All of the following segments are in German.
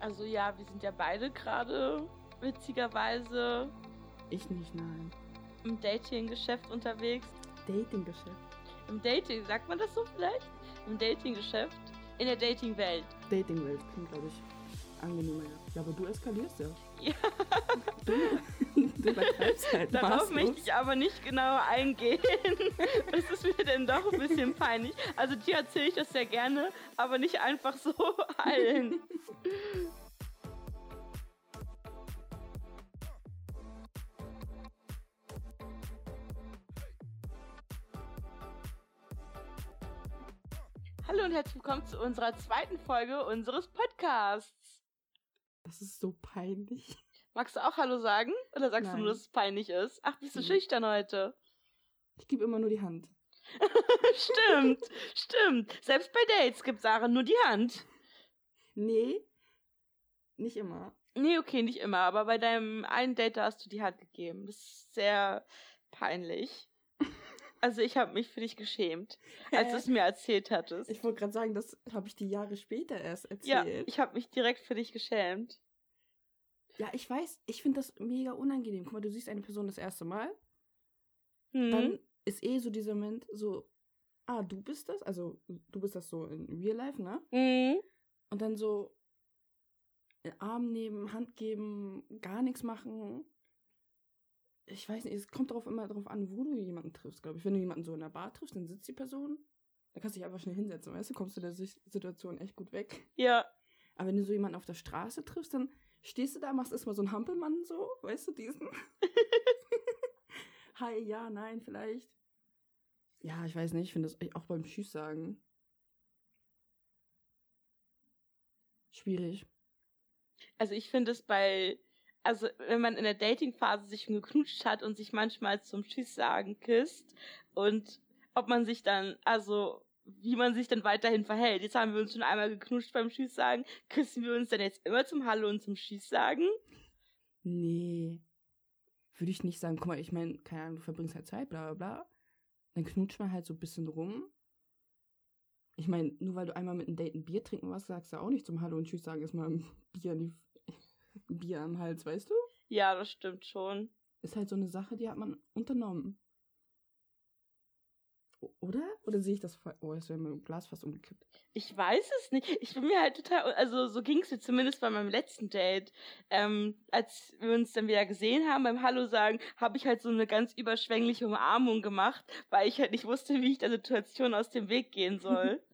Also ja, wir sind ja beide gerade witzigerweise Ich nicht, nein. im Dating-Geschäft unterwegs. Dating-Geschäft. Im Dating, sagt man das so vielleicht? Im Dating-Geschäft. In der Dating-Welt. Dating-Welt klingt, glaube ich, angenehmer. Ja. ja, aber du eskalierst ja. Ja. Du, du übertreibst halt Darauf möchte ich aber nicht genauer eingehen. Das ist mir dann doch ein bisschen peinlich. Also dir erzähle ich das sehr gerne, aber nicht einfach so allen. Herzlich willkommen zu unserer zweiten Folge unseres Podcasts. Das ist so peinlich. Magst du auch Hallo sagen? Oder sagst du Nein. nur, dass es peinlich ist? Ach, bist du Mhm. schüchtern heute? Ich gebe immer nur die Hand. stimmt, stimmt. Selbst bei Dates gibt Sarah nur die Hand. Nee, nicht immer. Nee, okay, nicht immer, aber bei deinem einen Date da hast du die Hand gegeben. Das ist sehr peinlich. Also ich habe mich für dich geschämt, als du es mir erzählt hattest. Ich wollte gerade sagen, das habe ich die Jahre später erst ja, erzählt. ich habe mich direkt für dich geschämt. Ja, ich weiß, ich finde das mega unangenehm. Guck mal, du siehst eine Person das erste Mal, Hm. dann ist eh so dieser Moment so, ah, du bist das? Also, du bist das so in Real Life, ne? Hm. Und dann so Arm nehmen, Hand geben, gar nichts machen. Ich weiß nicht, es kommt darauf immer darauf an, wo du jemanden triffst, glaube ich. Wenn du jemanden so in der Bar triffst, dann sitzt die Person, dann kannst du dich einfach schnell hinsetzen, weißt du, kommst du der Si- Situation echt gut weg. Ja, Aber wenn du so jemanden auf der Straße triffst, dann stehst du da, machst erstmal so einen Hampelmann so, weißt du, diesen. Hi, ja, nein, vielleicht. Ja, ich weiß nicht, ich finde das auch beim Tschüss sagen. Schwierig. also ich finde es bei, also wenn man in der Dating-Phase sich geknutscht hat und sich manchmal zum Tschüss sagen küsst und ob man sich dann, also wie man sich dann weiterhin verhält. Jetzt haben wir uns schon einmal geknutscht beim Tschüss sagen. Küssen wir uns dann jetzt immer zum Hallo und zum Tschüss sagen? Nee. Würde ich nicht sagen. Guck mal, ich meine, keine Ahnung, du verbringst halt Zeit, bla bla bla. Dann knutscht man halt so ein bisschen rum. Ich meine, nur weil du einmal mit einem Date ein Bier trinken warst, sagst du auch nicht zum Hallo und Tschüss sagen, erstmal ein Bier, an die, Bier am Hals, weißt du? Ja, das stimmt schon. Ist halt so eine Sache, die hat man unternommen. O- Oder? Oder sehe ich das falsch? Oh, jetzt wäre mein Glas fast umgekippt. Ich weiß es nicht. Ich bin mir halt total, also so ging es mir zumindest bei meinem letzten Date. Ähm, als wir uns dann wieder gesehen haben beim Hallo sagen, habe ich halt so eine ganz überschwängliche Umarmung gemacht, weil ich halt nicht wusste, wie ich der Situation aus dem Weg gehen soll.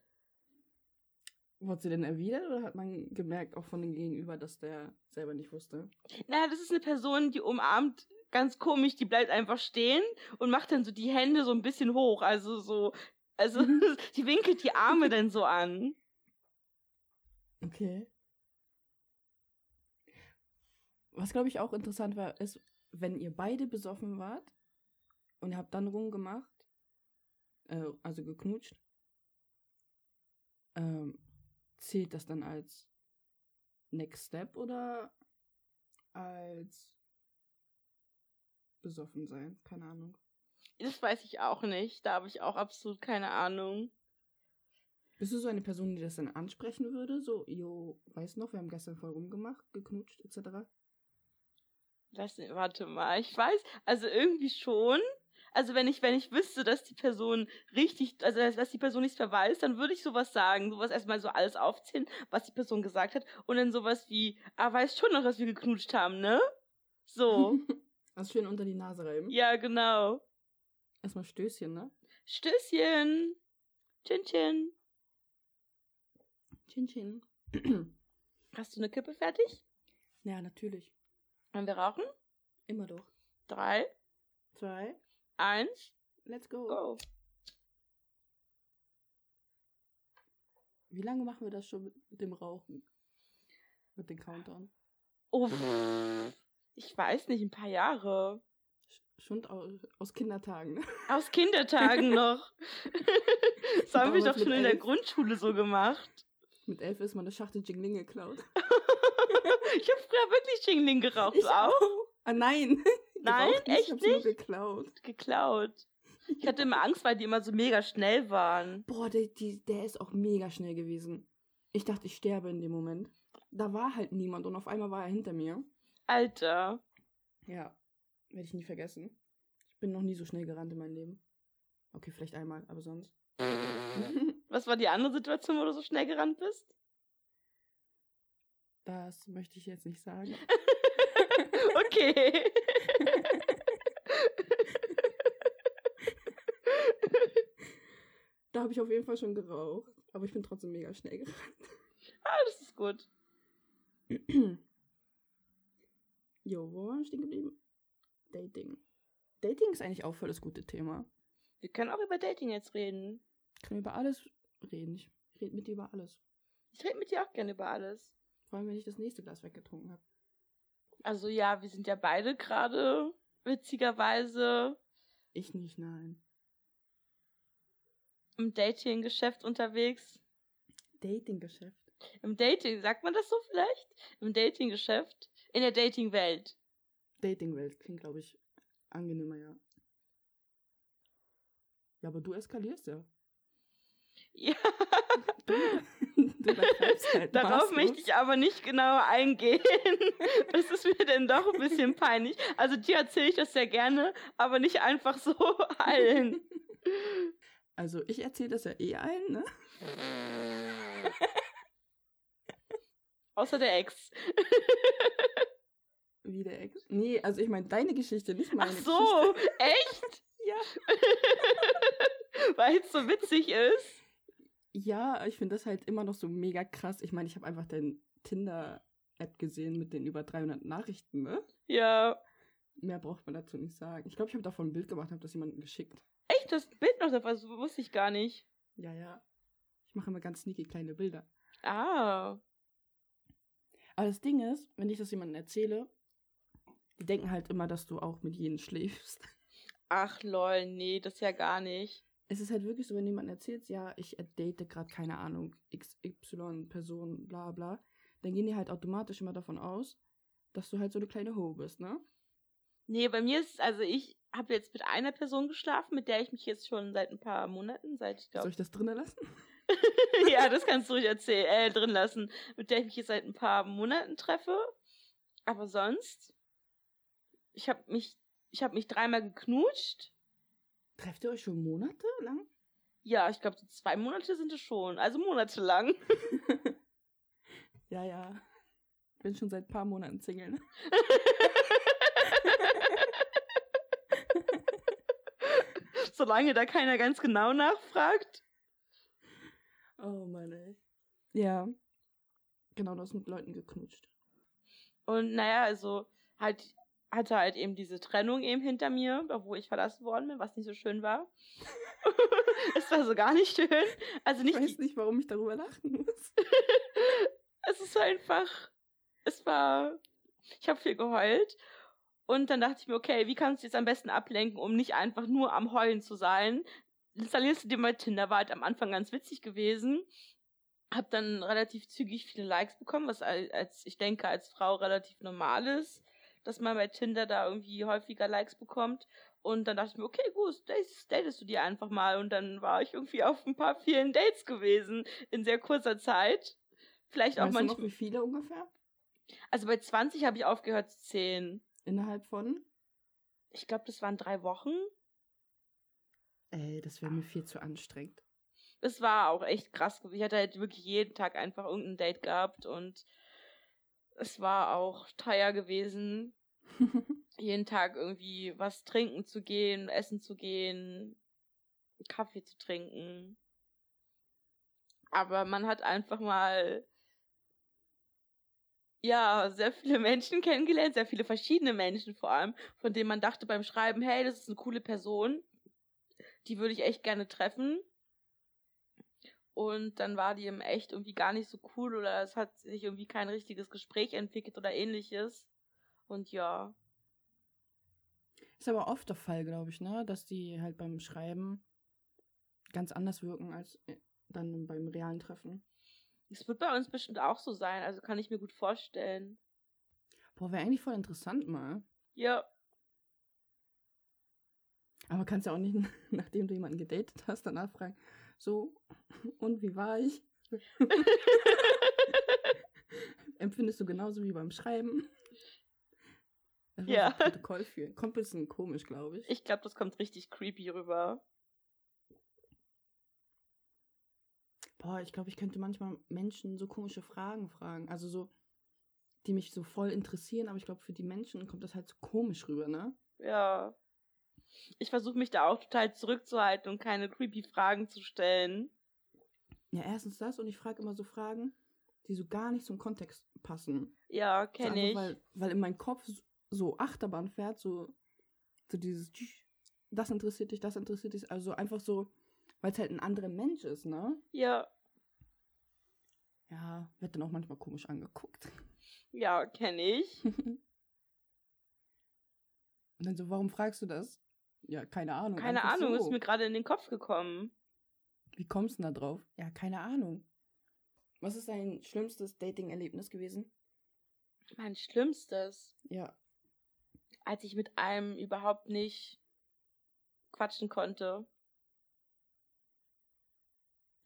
Wurde sie denn erwidert oder hat man gemerkt, auch von dem Gegenüber, dass der selber nicht wusste? naja, das ist eine Person, die umarmt ganz komisch, die bleibt einfach stehen und macht dann so die Hände so ein bisschen hoch, also so, also die winkelt die Arme dann so an. Okay. Was, glaube ich, auch interessant war, ist, wenn ihr beide besoffen wart und habt dann rumgemacht, äh, also geknutscht, ähm, zählt das dann als Next Step oder als besoffen sein? Keine Ahnung. Das weiß ich auch nicht, da habe ich auch absolut keine Ahnung. Bist du so eine Person, die das dann ansprechen würde? So, jo, weißt noch, wir haben gestern voll rumgemacht, geknutscht, etc. Lass, warte mal, ich weiß, also irgendwie schon. Also wenn ich, wenn ich wüsste, dass die Person richtig, also dass, die Person nichts verweist, dann würde ich sowas sagen, sowas erstmal so alles aufzählen, was die Person gesagt hat, und dann sowas wie, ah, weißt schon noch, dass wir geknutscht haben, ne? So. Das schön unter die Nase reiben. ja, genau. Erstmal Stößchen, ne? Stößchen. Chin Chin. Chin Chin. Hast du eine Kippe fertig? ja, natürlich. Wollen wir rauchen? Immer doch. Drei, Zwei, eins, let's go. go. Wie lange machen wir das schon mit, mit dem Rauchen? Mit dem Countdown? Oh, ich weiß nicht, ein paar Jahre. Sch- Schon aus, Kindertagen. Aus Kindertagen noch. das haben wir doch schon in der. Grundschule so gemacht. mit elf ist man eine Schachtel Jingling geklaut. Ich habe früher wirklich Jingling geraucht. Du auch? Ah, nein. Nein, echt Ich nur nicht? geklaut. Geklaut. Ich hatte immer Angst, weil die immer so mega schnell waren. Boah, der, die, der ist auch mega schnell gewesen. Ich dachte, ich sterbe in dem Moment. da war halt niemand und auf einmal war er hinter mir. Alter. Ja, werde ich nie vergessen. Ich bin noch nie so schnell gerannt in meinem Leben. Okay, vielleicht einmal, aber sonst. Was war die andere Situation, wo du so schnell gerannt bist? Das möchte ich jetzt nicht sagen. okay. da habe ich auf jeden Fall schon geraucht, aber ich bin trotzdem mega schnell gerannt. Ah, das ist gut. Jo, wo waren wir stehen geblieben? Dating. Dating ist eigentlich auch voll das gute Thema. Wir können auch über Dating jetzt reden. Können über alles reden. Ich rede mit dir über alles. Ich rede mit dir auch gerne über alles. Vor allem, wenn ich das nächste Glas weggetrunken habe. Also ja, wir sind ja beide gerade witzigerweise Ich nicht, nein. Im Dating-Geschäft unterwegs. Dating-Geschäft. Im Dating, sagt man das so vielleicht? Im Dating-Geschäft. In der Dating-Welt. Dating-Welt klingt, glaube ich, angenehmer, ja. Ja, aber du eskalierst ja. Ja, Du, du halt darauf möchte ich aber nicht genauer eingehen. Das ist mir denn doch ein bisschen peinlich. Also dir erzähle ich das sehr gerne, aber nicht einfach so allen. Also, ich erzähle das ja eh allen, ne? Außer der Ex. Wie der Ex. Nee, also ich meine deine Geschichte, nicht meine Ach so, Geschichte. echt? Ja. Weil es so witzig ist. Ja, ich finde das halt immer noch so mega krass. Ich meine, ich habe einfach dein Tinder-App gesehen mit den über 300 Nachrichten, ne? Ja. Mehr braucht man dazu nicht sagen. Ich glaube, ich habe davon ein Bild gemacht, habe das jemandem geschickt. Echt, das Bild noch davon, das wusste ich gar nicht. Ja, ja. Ich mache immer ganz sneaky kleine Bilder. Ah. Aber das Ding ist, wenn ich das jemandem erzähle, die denken halt immer, dass du auch mit jenen schläfst. Ach lol, nee, das ja gar nicht. Es ist halt wirklich so, wenn jemand erzählt, ja, ich date gerade, keine Ahnung, XY, Person, bla bla, dann gehen die halt automatisch immer davon aus, dass du halt so eine kleine Ho bist, ne? Nee, bei mir ist, also ich habe jetzt mit einer Person geschlafen, mit der ich mich jetzt schon seit ein paar Monaten, seit ich Soll glaube. ich das drinnen lassen? ja, das kannst du ruhig erzählen, äh, drin lassen, mit der ich mich jetzt seit ein paar Monaten treffe. Aber sonst, ich habe mich, ich habe mich dreimal geknutscht. Trefft ihr euch schon Monate lang? Ja, ich glaube, zwei Monate sind es schon, also monatelang. Ja, ja. Bin schon seit ein paar Monaten Single. Solange da keiner ganz genau nachfragt. Oh Mann, ey. Ja. Genau, du hast mit Leuten geknutscht. Und naja, also halt hatte halt eben diese Trennung eben hinter mir, wo ich verlassen worden bin, was nicht so schön war. es war so gar nicht schön. Also Ich nicht, weiß nicht, warum ich darüber lachen muss. es ist einfach, es war, ich habe viel geheult. Und dann dachte ich mir, okay, wie kannst du jetzt am besten ablenken, um nicht einfach nur am Heulen zu sein? Installierst du dir mal Tinder, war halt am Anfang ganz witzig gewesen. Hab dann relativ zügig viele Likes bekommen, was al- als, ich denke, als Frau relativ normal ist, dass man bei Tinder da irgendwie häufiger Likes bekommt. Und dann dachte ich mir, okay, gut, datest, du dir einfach mal. Und dann war ich irgendwie auf ein paar vielen Dates gewesen in sehr kurzer Zeit. Vielleicht auch Weißt du noch, manchmal. wie viele ungefähr? Also bei 20 habe ich aufgehört zu zählen. Innerhalb von? Ich glaube, das waren drei Wochen. Ey, das wäre mir viel zu anstrengend. Es war auch echt krass. gewesen. Ich hatte halt wirklich jeden Tag einfach irgendein Date gehabt und es war auch teuer gewesen, jeden Tag irgendwie was trinken zu gehen, essen zu gehen, Kaffee zu trinken. Aber man hat einfach mal ja, sehr viele Menschen kennengelernt, sehr viele verschiedene Menschen vor allem, von denen man dachte beim Schreiben, hey, das ist eine coole Person, die würde ich echt gerne treffen. Und dann war die im Echt irgendwie gar nicht so cool oder es hat sich irgendwie kein richtiges Gespräch entwickelt oder ähnliches. Und ja, Ist aber oft der Fall, glaube ich, ne? Dass die halt beim Schreiben ganz anders wirken als äh, dann beim realen Treffen. Es wird bei uns bestimmt auch so sein, also kann ich mir gut vorstellen. Boah, wäre eigentlich voll interessant mal. Ja, Aber kannst ja auch nicht, nachdem du jemanden gedatet hast, danach fragen, so, und wie war ich? empfindest du genauso wie beim Schreiben? Das Ja. Protokoll führen. Kommt ein bisschen komisch, glaube ich. Ich glaube, das kommt richtig creepy rüber. Boah, ich glaube, ich könnte manchmal Menschen so komische Fragen fragen. Also so, die mich so voll interessieren, aber ich glaube, für die Menschen kommt das halt so komisch rüber, ne? Ja. Ich versuche mich da auch total zurückzuhalten und keine creepy Fragen zu stellen. Ja, erstens das und ich frage immer so Fragen, die so gar nicht zum Kontext passen. Ja, kenne ich. Weil, weil in meinem Kopf so- Achterbahn fährt, so, so dieses, das interessiert dich, das interessiert dich. Also einfach so, weil es halt ein anderer Mensch ist, ne? Ja, Ja, wird dann auch manchmal komisch angeguckt. ja, kenne ich. Und dann so, warum fragst du das? Ja, keine Ahnung. Keine Ahnung, so. ist mir gerade in den Kopf gekommen. Wie kommst du denn da drauf? Ja, keine Ahnung. Was ist dein schlimmstes Dating-Erlebnis gewesen? Mein Schlimmstes, Ja. als ich mit einem überhaupt nicht quatschen konnte.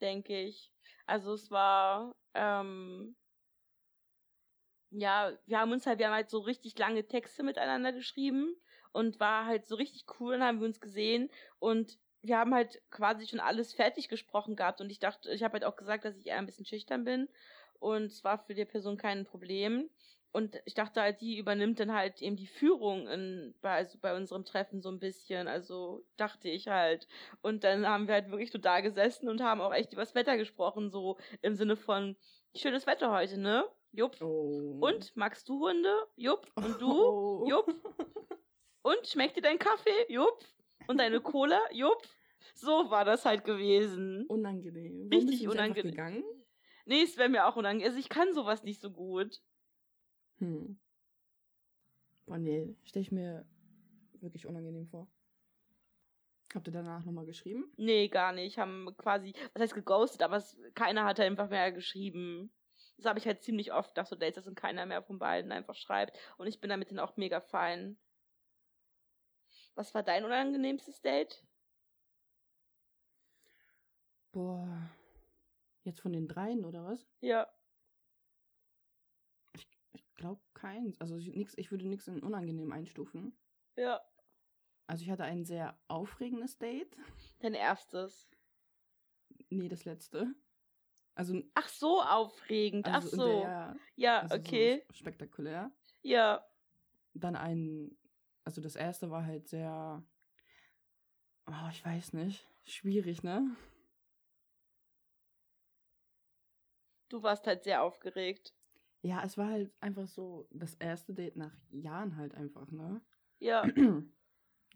Denke ich. Also es war, ähm, ja, wir haben uns halt, wir haben halt so richtig lange Texte miteinander geschrieben und war halt so richtig cool, dann haben wir uns gesehen und wir haben halt quasi schon alles fertig gesprochen gehabt und ich dachte, ich habe halt auch gesagt, dass ich eher ein bisschen schüchtern bin und es war für die Person kein Problem. Und ich dachte halt, die übernimmt dann halt eben die Führung in, bei, also bei unserem Treffen so ein bisschen. Also dachte ich halt. Und dann haben wir halt wirklich so da gesessen und haben auch echt über das Wetter gesprochen, so im Sinne von schönes Wetter heute, ne? Jupp. Oh. Und magst du Hunde? Jupp. Und du? Oh. Jupp. Und schmeckt dir dein Kaffee? Jupp. Und deine Cola? Jupp. So war das halt gewesen. Unangenehm. Richtig unangenehm. gegangen? Nee, es wäre mir auch unangenehm. Also ich kann sowas nicht so gut. Hm. Boah, nee, stell ich mir wirklich unangenehm vor. Habt ihr danach nochmal geschrieben? Nee, gar nicht. Haben quasi, was heißt geghostet, aber es, keiner hat einfach mehr geschrieben. Das habe ich halt ziemlich oft nach so Dates, dass dann keiner mehr von beiden einfach schreibt. Und ich bin damit dann auch mega fein. Was war dein unangenehmstes Date? Boah. Jetzt von den dreien, oder was? Ja. Ich glaube keins. Also ich, nix, ich würde nichts in unangenehm einstufen. Ja. Also ich hatte ein sehr aufregendes Date. Dein erstes. Nee, das letzte. Also, Ach so, aufregend. Ach also in so. der, ja, also okay. so spektakulär. Ja. Dann ein, also das erste war halt sehr, oh, ich weiß nicht, schwierig, ne? Du warst halt sehr aufgeregt. Ja, es war halt einfach so das erste Date nach Jahren halt einfach, ne? Ja.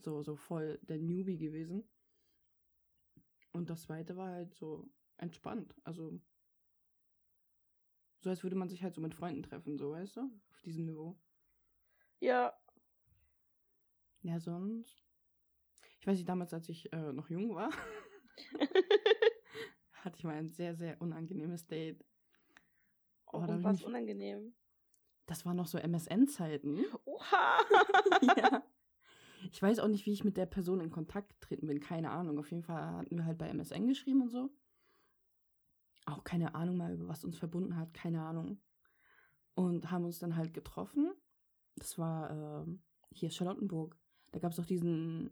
so, so voll der Newbie gewesen. Und das zweite war halt so entspannt. Also, so als würde man sich halt so mit Freunden treffen, so, weißt du? Auf diesem Niveau. Ja. Ja, sonst. Ich weiß nicht, damals, als ich äh, noch jung war, hatte ich mal ein sehr, sehr unangenehmes Date. Oh, Und was mich- unangenehm. Das war noch so MSN-Zeiten. Oha. ja. Ich weiß auch nicht, wie ich mit der Person in Kontakt getreten bin. Keine Ahnung. Auf jeden Fall hatten wir halt bei MSN geschrieben und so. Auch keine Ahnung mal, was uns verbunden hat. Keine Ahnung. Und haben uns dann halt getroffen. Das war ähm, hier Charlottenburg. Da gab es doch diesen,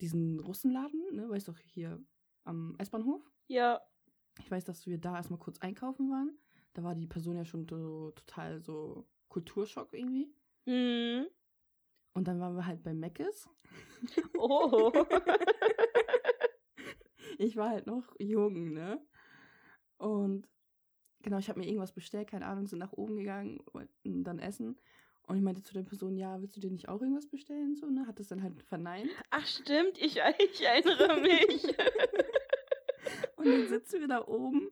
diesen Russenladen, ne? Weißt doch, hier am S-Bahnhof. ja. Ich weiß, dass wir da erstmal kurz einkaufen waren. Da war die Person ja schon so total so Kulturschock irgendwie. Hm. Und dann waren wir halt bei Meckes. Oh. ich war halt noch jung, ne? Und genau, ich habe mir irgendwas bestellt, keine Ahnung, sind nach oben gegangen, wollten dann essen. Und ich meinte zu der Person, ja, willst du dir nicht auch irgendwas bestellen? So, ne? Hat das dann halt verneint. Ach stimmt, ich, ich erinnere mich. Und dann sitzen wir da oben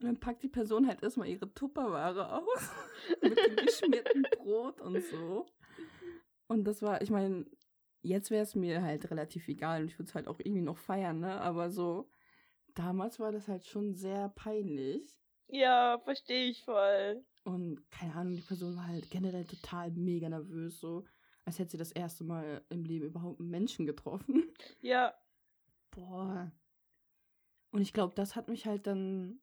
und dann packt die Person halt erstmal ihre Tupperware aus. mit dem geschmierten Brot und so. Und das war, ich meine, jetzt wäre es mir halt relativ egal und ich würde es halt auch irgendwie noch feiern, ne? Aber so, damals war das halt schon sehr peinlich. ja, verstehe ich voll. Und keine Ahnung, die Person war halt generell total mega nervös, so als hätte sie das erste Mal im Leben überhaupt einen Menschen getroffen. Ja. Boah. Und ich glaube, das hat mich halt dann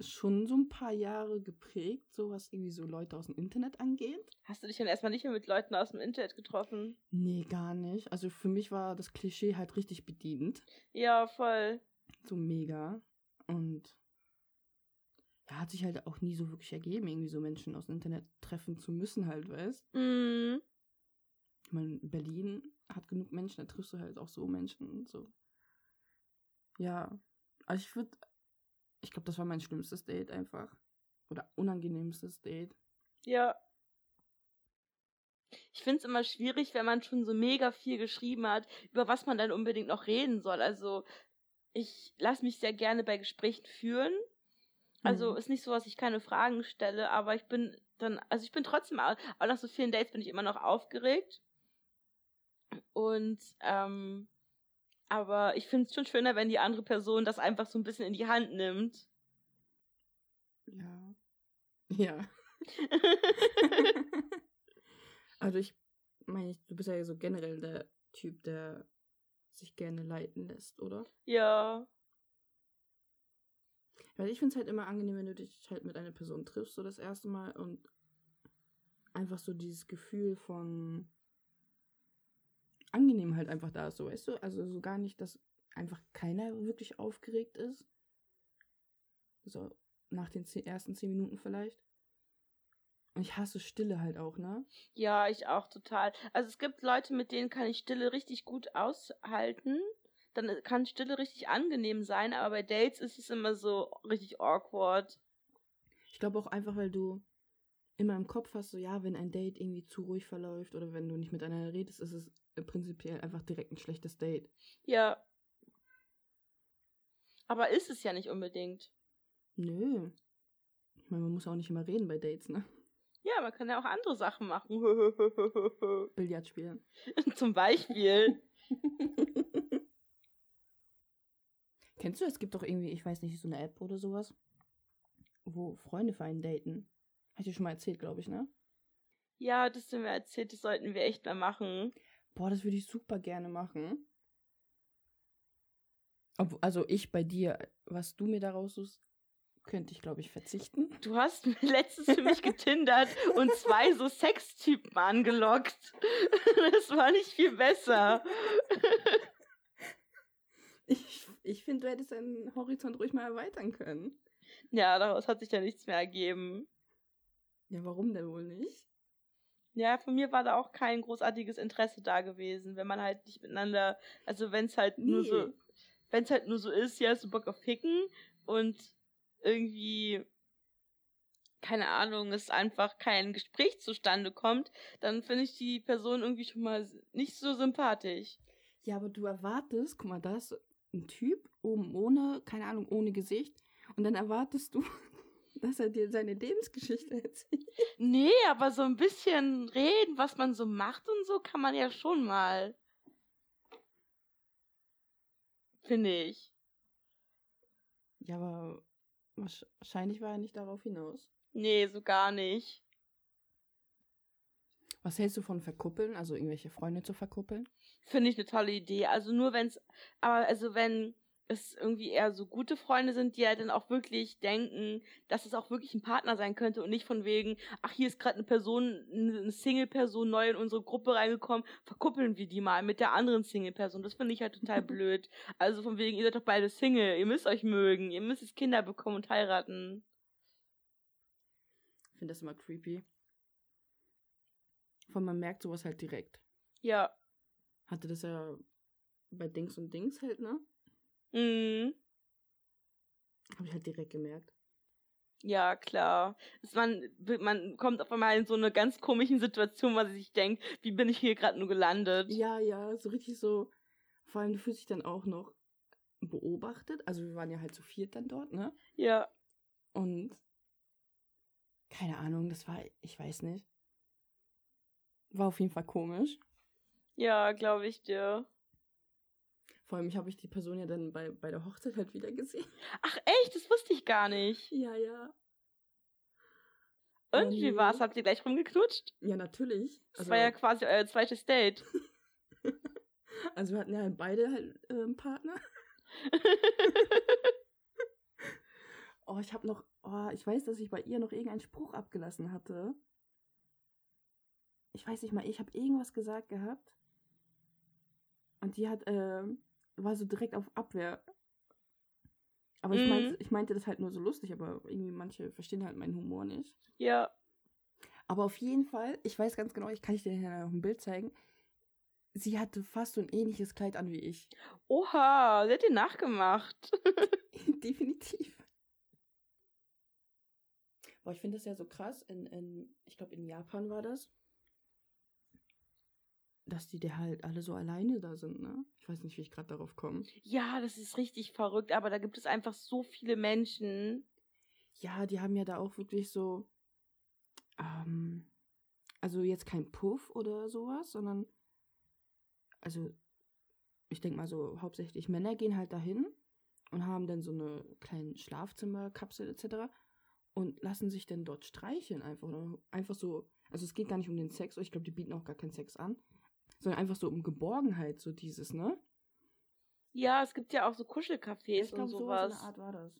schon so ein paar Jahre geprägt, so was irgendwie so Leute aus dem Internet angeht. Hast du dich dann erstmal nicht mehr mit Leuten aus dem Internet getroffen? Nee, gar nicht. Also für mich war das Klischee halt richtig bedient. Ja, voll. So mega. Und ja, hat sich halt auch nie so wirklich ergeben, irgendwie so Menschen aus dem Internet treffen zu müssen, halt, weißt Mhm. Ich meine, Berlin hat genug Menschen, da triffst du halt auch so Menschen und so. Ja. Also ich würde, ich glaube, das war mein schlimmstes Date einfach. Oder unangenehmstes Date. Ja. Ich finde es immer schwierig, wenn man schon so mega viel geschrieben hat, über was man dann unbedingt noch reden soll. Also, ich lasse mich sehr gerne bei Gesprächen führen. Also, Mhm. ist nicht so, dass ich keine Fragen stelle, aber ich bin dann, also ich bin trotzdem, auch auch nach so vielen Dates bin ich immer noch aufgeregt. Und, ähm, aber ich finde es schon schöner, wenn die andere Person das einfach so ein bisschen in die Hand nimmt. Ja. Ja. also ich meine, du bist ja so generell der Typ, der sich gerne leiten lässt, oder? ja. Weil ich finde es halt immer angenehm, wenn du dich halt mit einer Person triffst, so das erste Mal und einfach so dieses Gefühl von halt einfach da ist, so weißt du? Also so gar nicht, dass einfach keiner wirklich aufgeregt ist. So nach den zehn, ersten zehn Minuten vielleicht. Und ich hasse Stille halt auch, ne? Ja, ich auch total. Also es gibt Leute, mit denen kann ich Stille richtig gut aushalten. Dann äh, kann Stille richtig angenehm sein, aber bei Dates ist es immer so richtig awkward. Ich glaube auch einfach, weil du immer im Kopf hast, so ja, wenn ein Date irgendwie zu ruhig verläuft oder wenn du nicht mit einer redest, ist es prinzipiell einfach direkt ein schlechtes Date. Ja. Aber ist es ja nicht unbedingt. Nö. Ich meine, man muss auch nicht immer reden bei Dates, ne? Ja, man kann ja auch andere Sachen machen. Billard spielen. Zum Beispiel. Kennst du, es gibt doch irgendwie, ich weiß nicht, so eine App oder sowas, wo Freunde für einen daten. Ich dir schon mal erzählt, glaube ich, ne? Ja, das hast du mir erzählt, das sollten wir echt mal machen. Boah, das würde ich super gerne machen. Ob, also ich bei dir, was du mir daraus suchst, könnte ich, glaube ich, verzichten. Du hast mir letztens für mich getindert und zwei so Sextypen angelockt. Das war nicht viel besser. Ich, ich finde, du hättest deinen Horizont ruhig mal erweitern können. Ja, daraus hat sich ja nichts mehr ergeben. Ja, warum denn wohl nicht? Ja, von mir war da auch kein großartiges Interesse da gewesen, wenn man halt nicht miteinander, also wenn es halt nur Nee. so, wenn es halt nur so ist, ja, hast du Bock auf Ficken und irgendwie, keine Ahnung, es einfach kein Gespräch zustande kommt, dann finde ich die Person irgendwie schon mal nicht so sympathisch. Ja, aber du erwartest, guck mal, da ist ein Typ oben ohne, keine Ahnung, ohne Gesicht. Und dann erwartest du, dass er dir seine Lebensgeschichte erzählt. Nee, aber so ein bisschen reden, was man so macht und so, kann man ja schon mal. Finde ich. Ja, aber wahrsch- wahrscheinlich war er nicht darauf hinaus. Nee, so gar nicht. Was hältst du von verkuppeln, also irgendwelche Freunde zu verkuppeln? Finde ich eine tolle Idee. Also nur wenn es, aber also wenn es irgendwie eher so gute Freunde sind, die halt dann auch wirklich denken, dass es auch wirklich ein Partner sein könnte und nicht von wegen, ach, hier ist gerade eine Person, eine Single-Person neu in unsere Gruppe reingekommen, verkuppeln wir die mal mit der anderen Single-Person. Das finde ich halt total blöd. Also von wegen, ihr seid doch beide Single, ihr müsst euch mögen, ihr müsst jetzt Kinder bekommen und heiraten. Ich finde das immer creepy. Von man merkt sowas halt direkt. Ja. Hatte das ja bei Dings und Dings halt, ne? Mhm. Habe ich halt direkt gemerkt. Ja, klar. Man, man kommt auf einmal in so eine ganz komischen Situation, weil sie sich denkt, wie bin ich hier gerade nur gelandet? Ja, ja, so richtig so. Vor allem, du fühlst dich dann auch noch beobachtet. Also wir waren ja halt zu viert dann dort, ne? Ja. Und keine Ahnung, das war, ich weiß nicht. War auf jeden Fall komisch. Ja, glaube ich dir. Vor allem, ich habe ich die Person ja dann bei, bei der Hochzeit halt wieder gesehen. Ach echt, das wusste ich gar nicht. Ja, ja. Und wie nee. war's? Habt ihr gleich rumgeknutscht? Ja, natürlich. Das war ja quasi euer zweites Date. also wir hatten ja beide halt äh, einen Partner. Oh, ich habe noch, oh, ich weiß, dass ich bei ihr noch irgendeinen Spruch abgelassen hatte. Ich weiß nicht mal, ich habe irgendwas gesagt gehabt. Und die hat, äh, war so direkt auf Abwehr. Aber ich, Mhm. meinte, ich meinte das halt nur so lustig, aber irgendwie manche verstehen halt meinen Humor nicht. Ja. Aber auf jeden Fall, ich weiß ganz genau, ich kann dir hier noch ein Bild zeigen. Sie hatte fast so ein ähnliches Kleid an wie ich. Oha, sie hat dir nachgemacht. Definitiv. Boah, ich finde das ja so krass. In, in, ich glaube, in Japan war das. Dass die da halt alle so alleine da sind, ne? Ich weiß nicht, wie ich gerade darauf komme. Ja, das ist richtig verrückt, aber da gibt es einfach so viele Menschen. Ja, die haben ja da auch wirklich so. Ähm, also jetzt kein Puff oder sowas, sondern. Also, ich denke mal so, hauptsächlich Männer gehen halt dahin und haben dann so eine kleine Schlafzimmerkapsel etc. und lassen sich dann dort streicheln einfach. Einfach so. Also, es geht gar nicht um den Sex, ich glaube, die bieten auch gar keinen Sex an, sondern einfach so um Geborgenheit, so dieses, ne? Ja, es gibt ja auch so Kuschelcafés Ich und sowas sowas. der Art war das.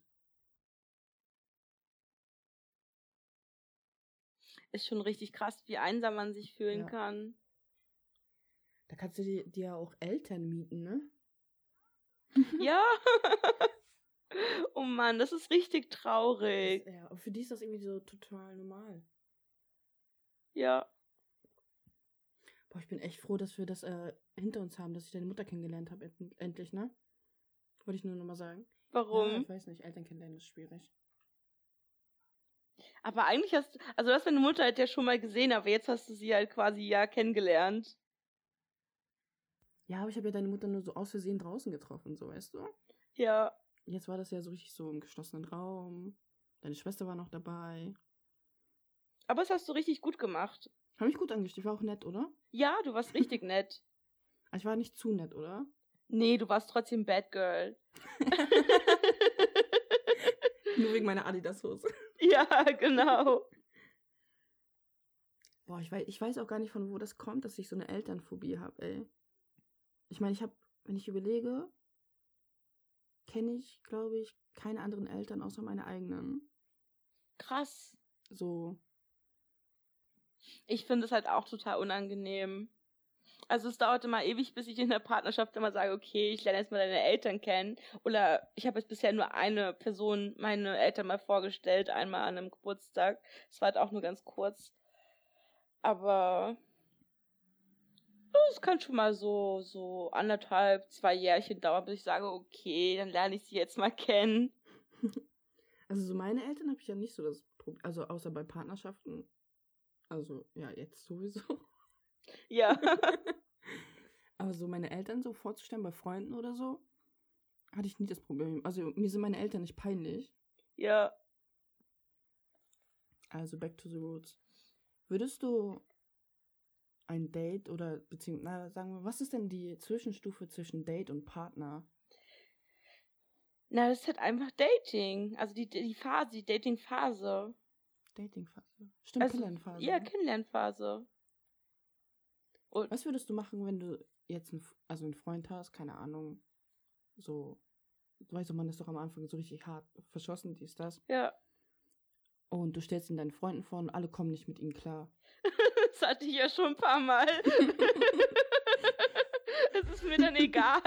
Ist schon richtig krass, wie einsam man sich fühlen Ja. kann. Da kannst du dir, dir ja auch Eltern mieten, ne? Ja. oh Mann, das ist richtig Das, traurig. ja, aber für die ist das irgendwie so total normal. Ja. Boah, ich bin echt froh, dass wir das äh, hinter uns haben, dass ich deine Mutter kennengelernt habe, end endlich, ne? Wollte ich nur nochmal sagen. Warum? Ja, ich weiß nicht, Eltern kennenlernen ist schwierig. Aber eigentlich hast du, also du hast deine Mutter halt ja schon mal gesehen, aber jetzt hast du sie halt quasi ja kennengelernt. Ja, aber ich habe ja deine Mutter nur so aus Versehen draußen getroffen, so weißt du? Ja. Jetzt war das ja so richtig so im geschlossenen Raum. Deine Schwester war noch dabei. Aber das hast du richtig gut gemacht. Habe ich gut angestellt. Ich war auch nett, oder? Ja, du warst richtig nett. Ich war nicht zu nett, oder? Nee, du warst trotzdem Bad Girl. Nur wegen meiner Adidas-Hose. ja, genau. Boah, ich weiß, ich weiß auch gar nicht, von wo das kommt, dass ich so eine Elternphobie habe, ey. Ich meine, ich habe, wenn ich überlege, kenne ich, glaube ich, keine anderen Eltern außer meine eigenen. Krass. So, Ich finde es halt auch total unangenehm. Also es dauerte mal ewig, bis ich in der Partnerschaft immer sage, okay, ich lerne jetzt mal deine Eltern kennen. Oder ich habe jetzt bisher nur eine Person, meine Eltern mal vorgestellt, einmal an einem Geburtstag. Das war halt auch nur ganz kurz. Aber es kann schon mal so, so anderthalb, zwei Jährchen dauern, bis ich sage, okay, dann lerne ich sie jetzt mal kennen. also so meine Eltern habe ich ja nicht so das Problem, also außer bei Partnerschaften. Also, ja, jetzt sowieso. Ja. Aber so meine Eltern so vorzustellen bei Freunden oder so, hatte ich nie das Problem. Also mir sind meine Eltern nicht peinlich. ja. Also back to the roots. Würdest du ein Date oder beziehungsweise, na, sagen wir, was ist denn die Zwischenstufe zwischen Date und Partner? Na, das ist halt einfach Dating. Also die, die Phase, die Dating-Phase. Datingphase. Stimmt, Also, Kennenlernphase. Ja, ne? Kennenlernphase. Und Was würdest du machen, wenn du jetzt einen, also einen Freund hast, keine Ahnung, so, du weißt doch, man ist doch am Anfang so richtig hart verschossen, dies, das, ja, und du stellst ihn deinen Freunden vor und alle kommen nicht mit ihm klar. das hatte ich ja schon ein paar Mal. Es ist mir dann egal.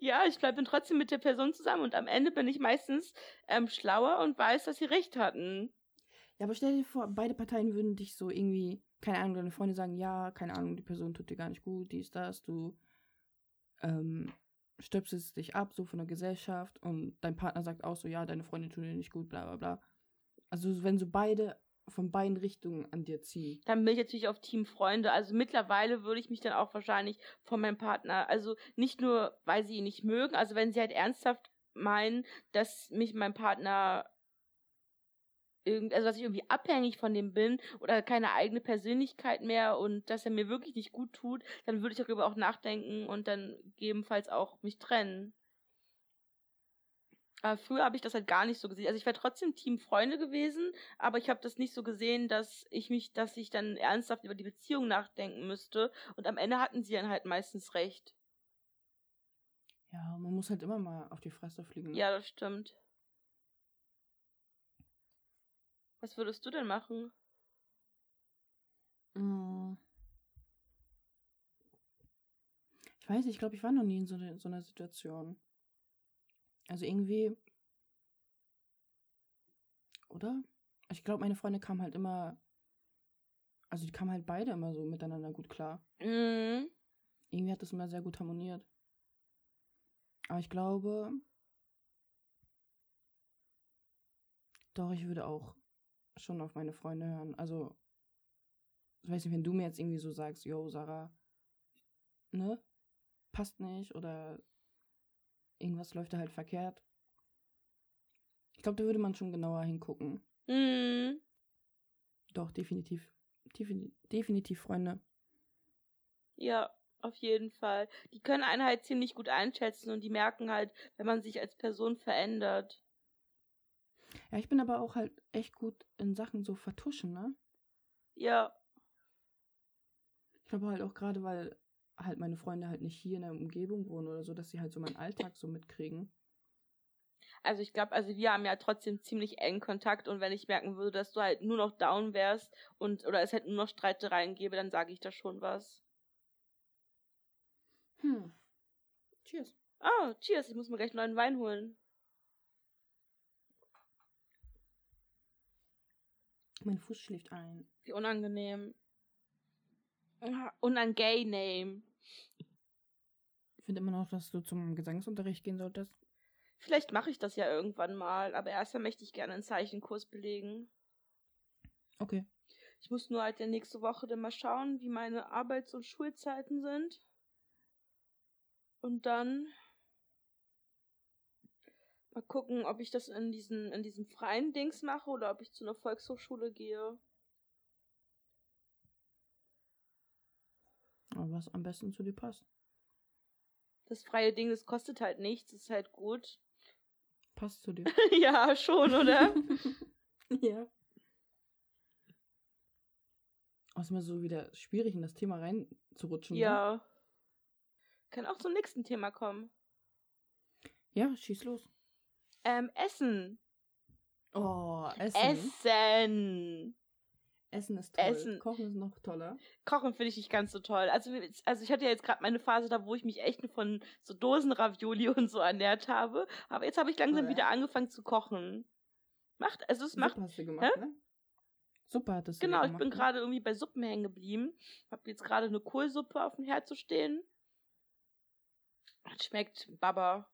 Ja, ich bleibe trotzdem mit der Person zusammen und am Ende bin ich meistens ähm, schlauer und weiß, dass sie recht hatten. Ja, aber stell dir vor, beide Parteien würden dich so irgendwie, keine Ahnung, deine Freunde sagen, ja, keine Ahnung, die Person tut dir gar nicht gut, dies, das, du ähm, stöpselst dich ab, so von der Gesellschaft und dein Partner sagt auch so, ja, deine Freunde tun dir nicht gut, bla bla bla. Also wenn so beide von beiden Richtungen an dir ziehen. Dann bin ich natürlich auf Team Freunde. Also mittlerweile würde ich mich dann auch wahrscheinlich von meinem Partner, also nicht nur, weil sie ihn nicht mögen, also wenn sie halt ernsthaft meinen, dass mich mein Partner also dass ich irgendwie abhängig von dem bin oder keine eigene Persönlichkeit mehr und dass er mir wirklich nicht gut tut, dann würde ich darüber auch nachdenken und dann gegebenenfalls auch mich trennen. Aber früher habe ich das halt gar nicht so gesehen. Also ich wäre trotzdem Team Freunde gewesen, aber ich habe das nicht so gesehen, dass ich mich, dass ich dann ernsthaft über die Beziehung nachdenken müsste. Und am Ende hatten sie dann halt meistens recht. Ja, man muss halt immer mal auf die Fresse fliegen. ne? Ja, das stimmt. Was würdest du denn machen? Mm. Ich weiß nicht, ich glaube, ich war noch nie in so, ne, so einer Situation. Also irgendwie. Oder? Ich glaube, meine Freunde kamen halt immer. Also die kamen halt beide immer so miteinander gut klar. Mhm. Irgendwie hat das immer sehr gut harmoniert. Aber ich glaube. Doch, ich würde auch schon auf meine Freunde hören. Also, ich weiß nicht, wenn du mir jetzt irgendwie so sagst, yo, Sarah, ne? Passt nicht oder irgendwas läuft da halt verkehrt. Ich glaube, da würde man schon genauer hingucken. Mhm. Doch, definitiv. Defini definitiv Freunde. Ja, auf jeden Fall. Die können einen halt ziemlich gut einschätzen und die merken halt, wenn man sich als Person verändert. Ja, ich bin aber auch halt echt gut in Sachen so vertuschen, ne? Ja. Ich glaube halt auch gerade, weil halt meine Freunde halt nicht hier in der Umgebung wohnen oder so, dass sie halt so meinen Alltag so mitkriegen. Also ich glaube, also wir haben ja trotzdem ziemlich engen Kontakt und wenn ich merken würde, dass du halt nur noch down wärst und oder es hätte nur noch Streitereien gäbe, dann sage ich da schon was. Hm. Cheers. Oh, cheers, ich muss mir gleich neuen Wein holen. Mein Fuß schläft ein. Wie unangenehm. Ah, Unangenehm. Finde immer noch, dass du zum Gesangsunterricht gehen solltest. Vielleicht mache ich das ja irgendwann mal, aber erstmal möchte ich gerne einen Zeichenkurs belegen. Okay. Ich muss nur halt ja nächste Woche dann mal schauen, wie meine Arbeits- und Schulzeiten sind. Und dann mal gucken, ob ich das in diesen, in diesem freien Dings mache oder ob ich zu einer Volkshochschule gehe. Was am besten zu dir passt. Das freie Ding, das kostet halt nichts, ist halt gut. Passt zu dir. ja, schon, oder? ja. Auch ist immer so wieder schwierig, in das Thema reinzurutschen. Ne? ja. Kann auch zum nächsten Thema kommen. Ja, schieß los. Ähm, Essen. Oh, Essen. Essen. Essen ist toll. Essen. Kochen ist noch toller. Kochen finde ich nicht ganz so toll. Also, also ich hatte ja jetzt gerade meine Phase da, wo ich mich echt nur von so Dosenravioli und so ernährt habe. Aber jetzt habe ich langsam Bäh. wieder angefangen zu kochen. Macht, also es macht. Suppe hast du gemacht, Hä? ne? Suppe hattest du Genau, ich bin ne? gerade irgendwie bei Suppen hängen geblieben. Habe jetzt gerade eine Kohlsuppe auf dem Herd zu stehen. Schmeckt Baba.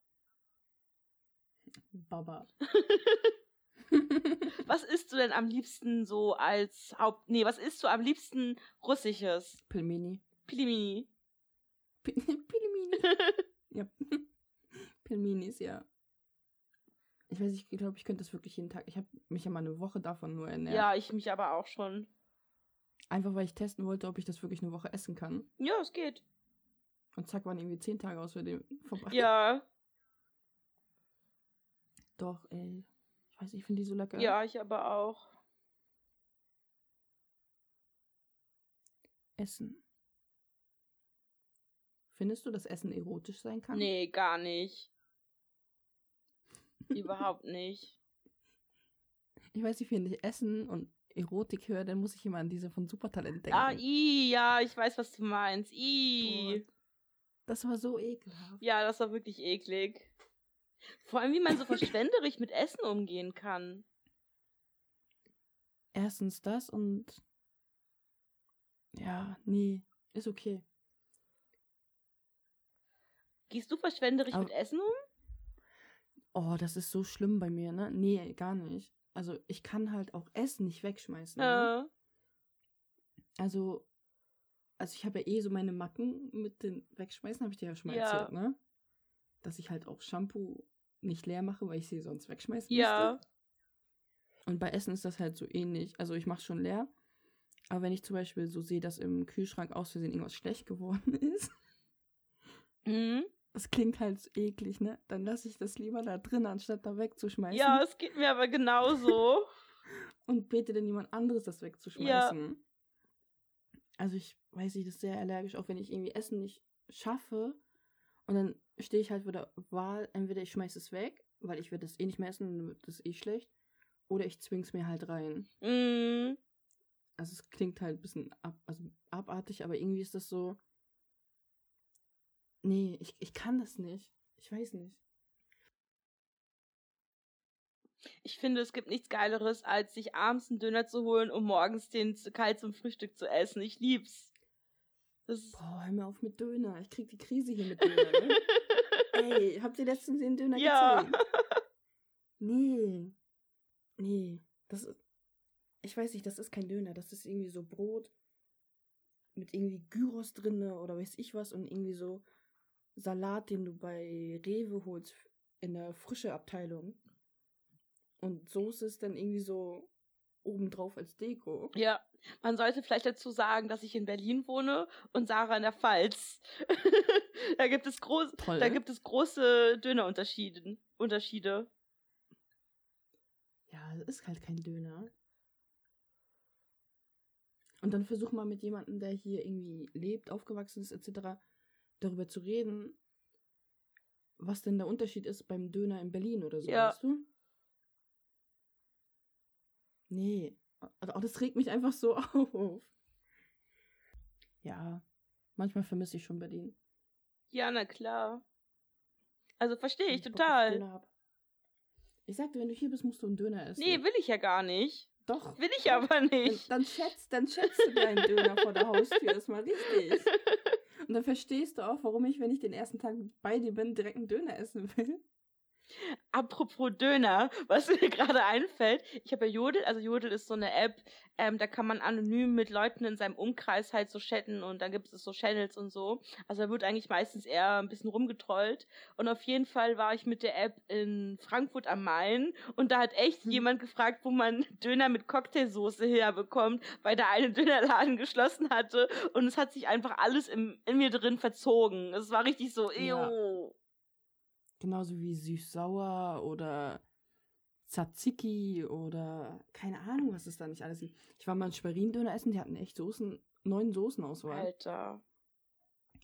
Baba. Was isst du denn am liebsten so als Haupt. Nee, was isst du am liebsten Russisches? Pilmeni. Pilimini. Pi- Pilmeni. ja. Pilmenis, ja. Ich weiß, ich glaube, ich könnte das wirklich jeden Tag. Ich habe mich ja mal eine Woche davon nur ernährt. Ja, ich mich aber auch schon. Einfach weil ich testen wollte, ob ich das wirklich eine Woche essen kann. Ja, es geht. Und zack, waren irgendwie zehn Tage aus für den vorbei. Ja, Doch, ey. Ich weiß, ich finde die so lecker. ja, ich aber auch. Essen. Findest du, dass Essen erotisch sein kann? Nee, gar nicht. Überhaupt nicht. Ich weiß nicht, wenn ich Essen und Erotik höre, dann muss ich immer an diese von Supertalent denken. Ah, i, ja, ich weiß, was du meinst. I. Boah. Das war so ekelhaft. Ja, das war wirklich eklig. Vor allem, wie man so verschwenderisch mit Essen umgehen kann. Erstens das und ja, nee, ist okay. Gehst du verschwenderisch Aber- mit Essen um? Oh, das ist so schlimm bei mir, ne? Nee, gar nicht. Also ich kann halt auch Essen nicht wegschmeißen. Ne? Ja. Also, also ich habe ja eh so meine Macken mit den Wegschmeißen, habe ich dir ja schon mal Ja. erzählt, ne? Dass ich halt auch Shampoo nicht leer mache, weil ich sie sonst wegschmeißen Ja. müsste. Und bei Essen ist das halt so ähnlich. Also ich mache schon leer. Aber wenn ich zum Beispiel so sehe, dass im Kühlschrank aus Versehen irgendwas schlecht geworden ist, Mhm. das klingt halt so eklig, ne? Dann lasse ich das lieber da drin, anstatt da wegzuschmeißen. Ja, es geht mir aber genauso. Und bete dann jemand anderes, das wegzuschmeißen. Also ich weiß nicht, das sehr allergisch, auch wenn ich irgendwie Essen nicht schaffe. Und dann stehe ich halt vor der Wahl, entweder ich schmeiße es weg, weil ich werde das eh nicht mehr essen, dann wird das eh schlecht. Oder ich zwing's mir halt rein. Mm, Also es klingt halt ein bisschen ab, also abartig, aber irgendwie ist das so. Nee, ich, ich kann das nicht. Ich weiß nicht. ich finde, es gibt nichts Geileres, als sich abends einen Döner zu holen, um morgens den zu kalt zum Frühstück zu essen. Ich lieb's. Boah, hör mir auf mit Döner. Ich krieg die Krise hier mit Döner, ne? Ey, habt ihr letztens den Döner ja. gezogen? Nee. Nee. Das ist. Ich weiß nicht, das ist kein Döner. Das ist irgendwie so Brot mit irgendwie Gyros drinne oder weiß ich was und irgendwie so Salat, den du bei Rewe holst in der frische Abteilung. Und Soße ist dann irgendwie so obendrauf als Deko. Ja, man sollte vielleicht dazu sagen, dass ich in Berlin wohne und Sarah in der Pfalz. da gibt es groß, Toll, da gibt es große Dönerunterschiede. Unterschiede. Ja, das ist halt kein Döner. Und dann versuch mal mit jemandem, der hier irgendwie lebt, aufgewachsen ist, etc., darüber zu reden, was denn der Unterschied ist beim Döner in Berlin oder so, Ja. weißt du? Nee. Also auch das regt mich einfach so auf. Ja, manchmal vermisse ich schon Berlin. Ja, na klar. Also verstehe ich auf total. Ich sagte, wenn du hier bist, musst du einen Döner essen. Nee, will ich ja gar nicht. Doch. Will ich aber Dann, nicht. dann, schätzt, dann schätzt du deinen Döner vor der Haustür erstmal richtig. Und dann verstehst du auch, warum ich, wenn ich den ersten Tag bei dir bin, direkt einen Döner essen will. Apropos Döner, was mir gerade einfällt, ich habe ja Jodel, also Jodel ist so eine App, ähm, da kann man anonym mit Leuten in seinem Umkreis halt so chatten und dann gibt es so Channels und so. Also da wird eigentlich meistens eher ein bisschen rumgetrollt. Und auf jeden Fall war ich mit der App in Frankfurt am Main und da hat echt Hm. jemand gefragt, wo man Döner mit Cocktailsoße herbekommt, weil der eine Dönerladen geschlossen hatte und es hat sich einfach alles im, in mir drin verzogen. Es war richtig so, Ja. Genauso wie süß-sauer oder Tzatziki oder keine Ahnung, was es da nicht alles gibt. Ich war mal einen Schwerin-Döner essen, die hatten echt Soßen, neun Soßenauswahl. Alter.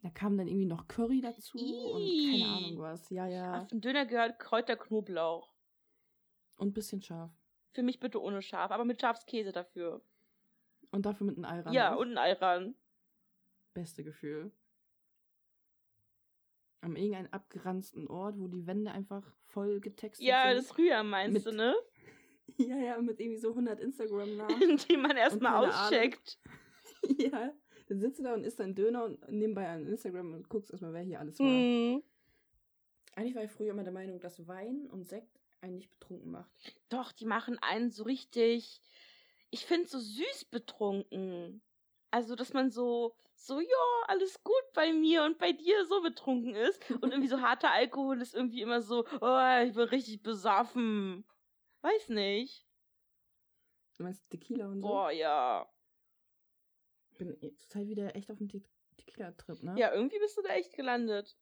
Da kam dann irgendwie noch Curry dazu und Ih. keine Ahnung was. Ja, ja. Auf den Döner gehört Kräuter Knoblauch. Und ein bisschen scharf. Für mich bitte ohne Schaf, aber mit Schafskäse dafür. Und dafür mit einem Ei ran. Ja, ne? und ein Ei ran. Beste Gefühl. Am irgendeinen abgeranzten Ort, wo die Wände einfach voll getextet Ja, sind. das Rühr meinst Mit- du, ne? Ja, ja, mit irgendwie so 100 Instagram-Namen. Die man erstmal keine Ahnung. auscheckt. ja. Dann sitzt du da und isst deinen Döner und nebenbei an Instagram und guckst erstmal, wer hier alles war. Hm. Eigentlich war ich früher immer der Meinung, dass Wein und Sekt einen nicht betrunken macht. Doch, die machen einen so richtig. Ich finde so süß betrunken. Also, dass man so, so, ja, alles gut bei mir und bei dir so betrunken ist. Und irgendwie so harter Alkohol ist irgendwie immer so, oh, ich bin richtig besoffen. Weiß nicht. Du meinst Tequila und so? Boah, ja. Ich bin zurzeit wieder echt auf dem Te Tequila-Trip, ne? Ja, irgendwie bist du da echt gelandet.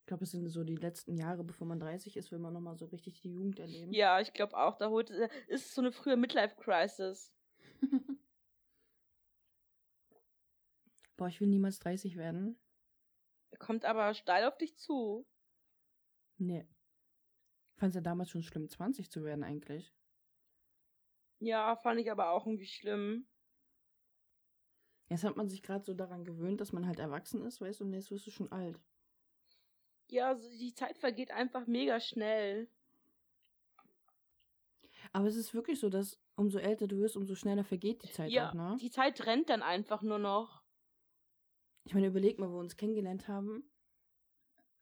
Ich glaube, es sind so die letzten Jahre, bevor man 30 ist, will man nochmal so richtig die Jugend erleben. Ja, ich glaube auch, da holt ist es so eine frühe Midlife-Crisis. Boah, ich will niemals 30 werden. Kommt aber steil auf dich zu. Nee. Ich fand es ja damals schon schlimm, 20 zu werden eigentlich. Ja, fand ich aber auch irgendwie schlimm. Jetzt hat man sich gerade so daran gewöhnt, dass man halt erwachsen ist, weißt du, und jetzt wirst du schon alt. Ja, so die Zeit vergeht einfach mega schnell. Aber es ist wirklich so, dass umso älter du wirst, umso schneller vergeht die Zeit ja, auch, ne? die Zeit rennt dann einfach nur noch. Ich meine, überleg mal, wo wir uns kennengelernt haben,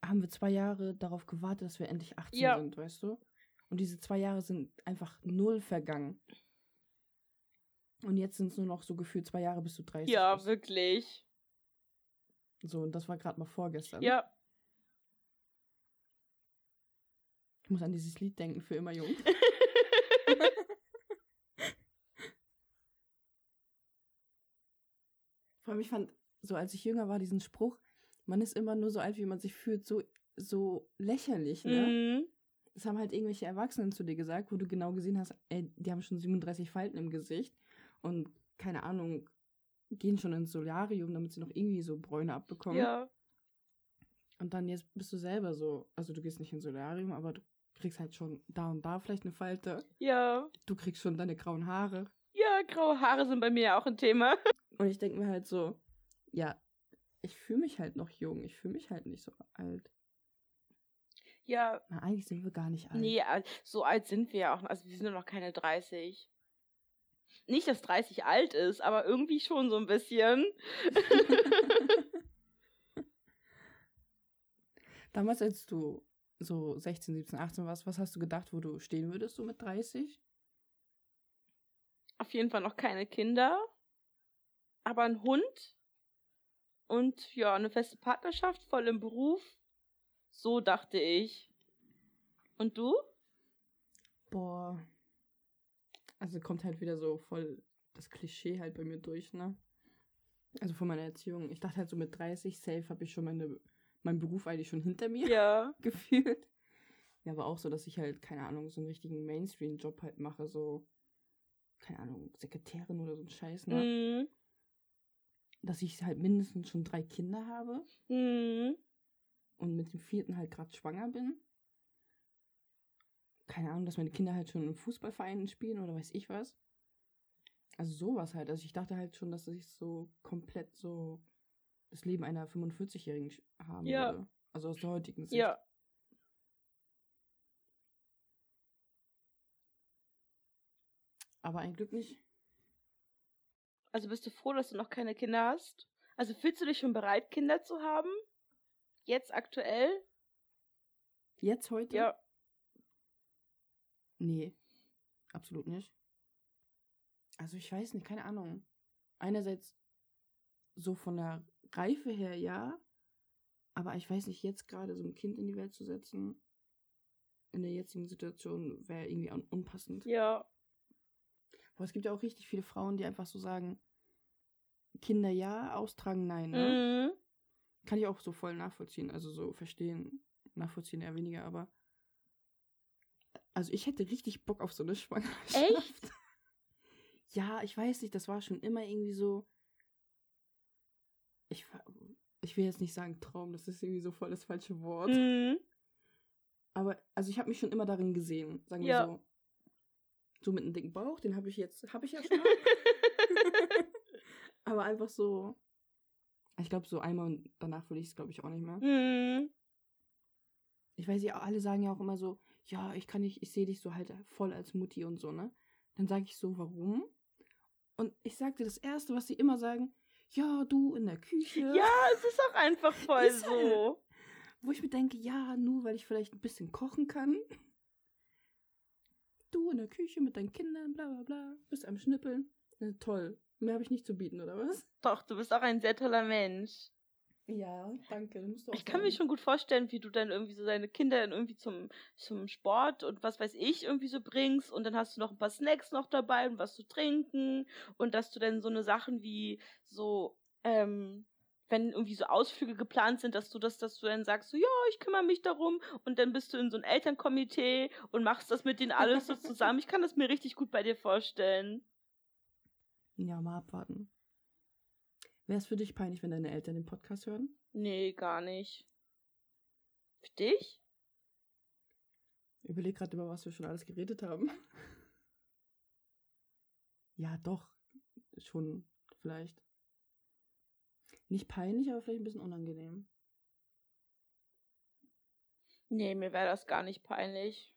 haben wir zwei Jahre darauf gewartet, dass wir endlich 18 Ja. sind, weißt du? Und diese zwei Jahre sind einfach null vergangen. Und jetzt sind es nur noch so gefühlt zwei Jahre, bis du 30 Ja, bist. wirklich. So, und das war gerade mal vorgestern. Ja. Ich muss an dieses Lied denken, für immer jung. Vor allem, ich fand, so als ich jünger war, diesen Spruch, man ist immer nur so alt, wie man sich fühlt, so, so lächerlich, ne? Mhm. Das haben halt irgendwelche Erwachsenen zu dir gesagt, wo du genau gesehen hast, ey, die haben schon 37 Falten im Gesicht und keine Ahnung, gehen schon ins Solarium, damit sie noch irgendwie so Bräune abbekommen. Ja. Und dann jetzt bist du selber so, also du gehst nicht ins Solarium, aber du kriegst halt schon da und da vielleicht eine Falte. Ja. Du kriegst schon deine grauen Haare. Ja, graue Haare sind bei mir ja auch ein Thema. Und ich denke mir halt so, ja, ich fühle mich halt noch jung. Ich fühle mich halt nicht so alt. Ja, Na, eigentlich sind wir gar nicht alt. nee, so alt sind wir ja auch. Also wir sind ja noch keine 30. Nicht, dass 30 alt ist, aber irgendwie schon so ein bisschen. Damals, als du so 16, 17, 18 warst, was hast du gedacht, wo du stehen würdest, so mit 30? Auf jeden Fall noch keine Kinder. Aber ein Hund. Und ja, eine feste Partnerschaft, voll im Beruf. So dachte ich. Und du? Boah. Also kommt halt wieder so voll das Klischee halt bei mir durch, ne? Also von meiner Erziehung. Ich dachte halt so mit 30, safe habe ich schon meine, meinen Beruf eigentlich schon hinter mir Ja. gefühlt. Ja, aber auch so, dass ich halt, keine Ahnung, so einen richtigen Mainstream-Job halt mache, so, keine Ahnung, Sekretärin oder so ein Scheiß, ne? Mhm. Dass ich halt mindestens schon drei Kinder habe Mhm. und mit dem vierten halt gerade schwanger bin. Keine Ahnung, dass meine Kinder halt schon im Fußballverein spielen oder weiß ich was. Also sowas halt. Also ich dachte halt schon, dass ich so komplett so das Leben einer 45-Jährigen sch- haben Ja. würde. Also aus der heutigen Sicht. Ja. Aber ein Glück nicht. Also bist du froh, dass du noch keine Kinder hast? Also fühlst du dich schon bereit, Kinder zu haben? Jetzt aktuell? Jetzt heute? Ja. Nee. Absolut nicht. Also ich weiß nicht, keine Ahnung. Einerseits so von der Reife her ja, aber ich weiß nicht, jetzt gerade so ein Kind in die Welt zu setzen, in der jetzigen Situation wäre irgendwie un unpassend. Ja. Aber es gibt ja auch richtig viele Frauen, die einfach so sagen, Kinder ja, austragen nein. Ne? Mhm. Kann ich auch so voll nachvollziehen, also so verstehen, nachvollziehen eher weniger, aber also ich hätte richtig Bock auf so eine Schwangerschaft. Echt? Ja, ich weiß nicht, das war schon immer irgendwie so. Ich, ich will jetzt nicht sagen Traum, das ist irgendwie so voll das falsche Wort. Mhm. Aber also ich habe mich schon immer darin gesehen, sagen wir Ja. so. So mit einem dicken Bauch, den habe ich jetzt, habe ich ja schon. aber einfach so. Ich glaube, so einmal und danach würde ich es, glaube ich, auch nicht mehr. mhm. Ich weiß ja, alle sagen ja auch immer so, ja, ich kann nicht, ich sehe dich so halt voll als Mutti und so, ne? Dann sage ich so, warum? Und ich sagte das Erste, was sie immer sagen, ja, du in der Küche. Ja, es ist auch einfach voll Ist halt- so. Wo ich mir denke, ja, nur weil ich vielleicht ein bisschen kochen kann. Du in der Küche mit deinen Kindern, bla bla bla, bist am Schnippeln. Na, toll. Mehr habe ich nicht zu bieten, oder was? Doch, du bist auch ein sehr toller Mensch. Ja, danke. Ich kann mir schon gut vorstellen, wie du dann irgendwie so deine Kinder dann irgendwie zum, zum Sport und was weiß ich irgendwie so bringst und dann hast du noch ein paar Snacks noch dabei und was zu trinken und dass du dann so eine Sachen wie so, ähm, wenn irgendwie so Ausflüge geplant sind, dass du das, dass du dann sagst, so, ja, ich kümmere mich darum und dann bist du in so ein Elternkomitee und machst das mit denen alles so zusammen. Ich kann das mir richtig gut bei dir vorstellen. Ja, mal abwarten. Wäre es für dich peinlich, wenn deine Eltern den Podcast hören? Nee, gar nicht. Für dich? Überleg gerade über was wir schon alles geredet haben. ja, doch. Schon, vielleicht. Nicht peinlich, aber vielleicht ein bisschen unangenehm. Nee, mir wäre das gar nicht peinlich.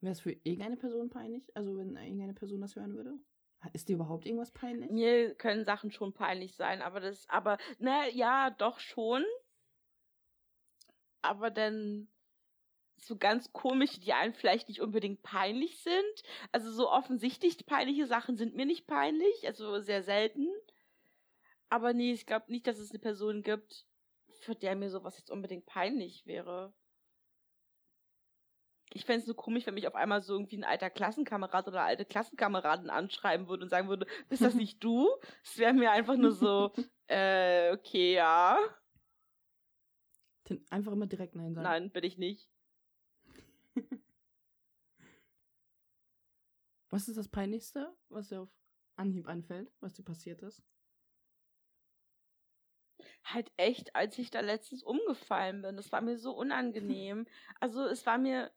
Wäre es für irgendeine Person peinlich? Also, wenn irgendeine Person das hören würde? Ist dir überhaupt irgendwas peinlich? Mir können Sachen schon peinlich sein, aber das, aber, na ja, doch schon. Aber dann so ganz komische, die einem vielleicht nicht unbedingt peinlich sind. Also so offensichtlich peinliche Sachen sind mir nicht peinlich, also sehr selten. Aber nee, ich glaube nicht, dass es eine Person gibt, für der mir sowas jetzt unbedingt peinlich wäre. Ich fände es nur komisch, wenn mich auf einmal so irgendwie ein alter Klassenkamerad oder alte Klassenkameraden anschreiben würde und sagen würde, bist das nicht du? Es wäre mir einfach nur so, äh, okay, ja. Den- Einfach immer direkt Nein sagen. Nein, bin ich nicht. Was ist das Peinlichste, was dir auf Anhieb einfällt, was dir passiert ist? Halt echt, als ich da letztens umgefallen bin. Das war mir so unangenehm. Also es war mir.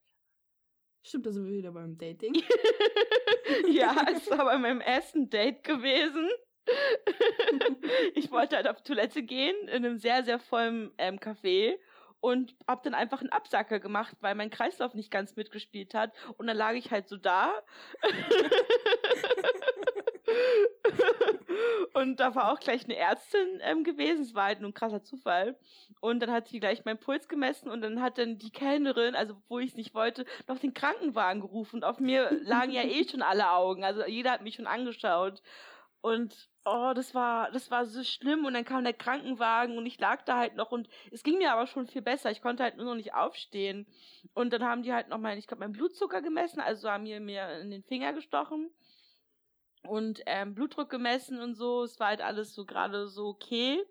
Stimmt, da sind wir wieder beim Dating. ja, es war bei meinem ersten Date gewesen. ich wollte halt auf Toilette gehen in einem sehr, sehr vollen ähm, Café und hab dann einfach einen Absacker gemacht, weil mein Kreislauf nicht ganz mitgespielt hat. Und dann lag ich halt so da. und da war auch gleich eine Ärztin ähm, gewesen. Es war halt nur ein krasser Zufall. Und dann hat sie gleich meinen Puls gemessen und dann hat dann die Kellnerin, also wo ich es nicht wollte, noch den Krankenwagen gerufen. Und auf mir lagen ja eh schon alle Augen. Also jeder hat mich schon angeschaut. Und oh, das war, das war so schlimm. Und dann kam der Krankenwagen und ich lag da halt noch und es ging mir aber schon viel besser. Ich konnte halt nur noch nicht aufstehen. Und dann haben die halt noch mal, ich glaube, meinen Blutzucker gemessen, also haben die mir in den Finger gestochen und ähm, Blutdruck gemessen und so. Es war halt alles so gerade so okay.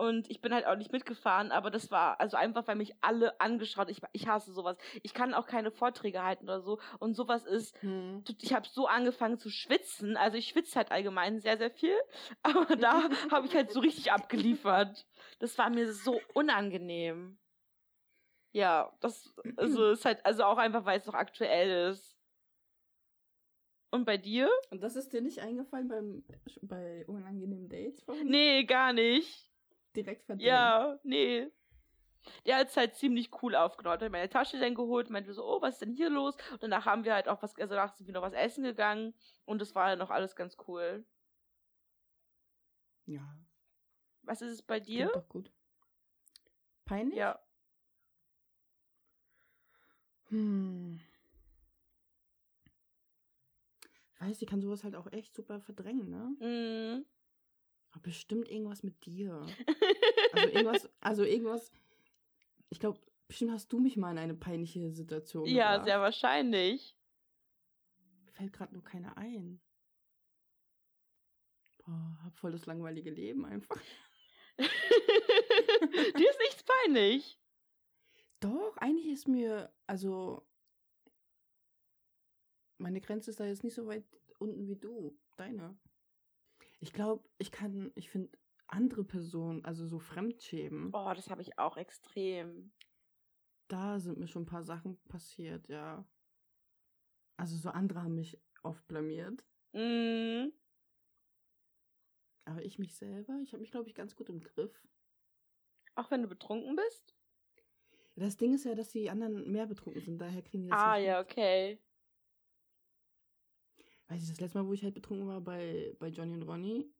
Und ich bin halt auch nicht mitgefahren, aber das war also einfach, weil mich alle angeschaut. Ich, ich hasse sowas. Ich kann auch keine Vorträge halten oder so. Und sowas ist, hm. ich habe so angefangen zu schwitzen. Also ich schwitze halt allgemein sehr, sehr viel. Aber da habe ich halt so richtig abgeliefert. Das war mir so unangenehm. Ja, das also ist halt, also auch einfach, weil es noch aktuell ist. Und bei dir? Und das ist dir nicht eingefallen beim, bei unangenehmen Dates? Vorhin? Nee, gar nicht direkt verdrängt. Ja, nee. Der hat es halt ziemlich cool aufgenommen. Hat meine Tasche dann geholt, meinte so, oh, was ist denn hier los? Und danach haben wir halt auch was, also danach sind wir noch was essen gegangen und das war dann noch alles ganz cool. Ja. Was ist es bei dir? Klingt doch gut. Peinlich? Ja. Hm. Ich weiß, die kann sowas halt auch echt super verdrängen, ne? Mhm. Aber bestimmt irgendwas mit dir. Also irgendwas, also irgendwas. Ich glaube, bestimmt hast du mich mal in eine peinliche Situation. Ja, gebracht. sehr wahrscheinlich. Mir fällt gerade nur keiner ein. Boah, hab voll das langweilige Leben einfach. Dir ist nichts peinlich. Doch, eigentlich ist mir, also meine Grenze ist da jetzt nicht so weit unten wie du, deine. Ich glaube, ich kann, ich finde andere Personen, also so Fremdschämen. Oh, das habe ich auch extrem. Da sind mir schon ein paar Sachen passiert, ja. Also so andere haben mich oft blamiert. Mhm. Aber ich mich selber, ich habe mich, glaube ich, ganz gut im Griff. Auch wenn du betrunken bist? Das Ding ist ja, dass die anderen mehr betrunken sind, daher kriegen die das Ah, ja, mit. okay weiß ich, das letzte Mal, wo ich halt betrunken war bei, bei Johnny und Ronny.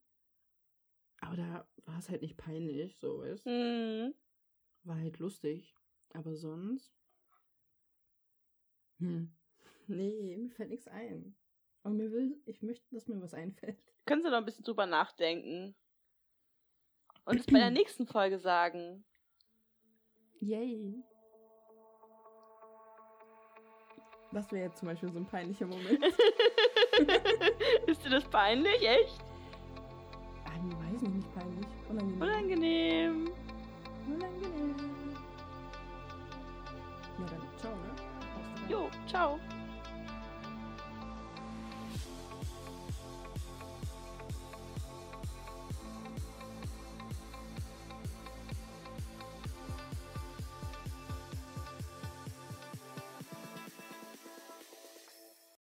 Aber da war es halt nicht peinlich, so weißt mhm. War halt lustig. Aber sonst. Hm. Nee, mir fällt nichts ein. Aber mir will, ich möchte, dass mir was einfällt. Können Sie noch ein bisschen drüber nachdenken? Und es bei der nächsten Folge sagen. Yay. Das wäre jetzt zum Beispiel so ein peinlicher Moment. Ist dir das peinlich, echt? Ah, ich weiß nicht, nicht peinlich. Unangenehm. Unangenehm. Unangenehm. Ja, dann ciao, ne? Jo, ciao.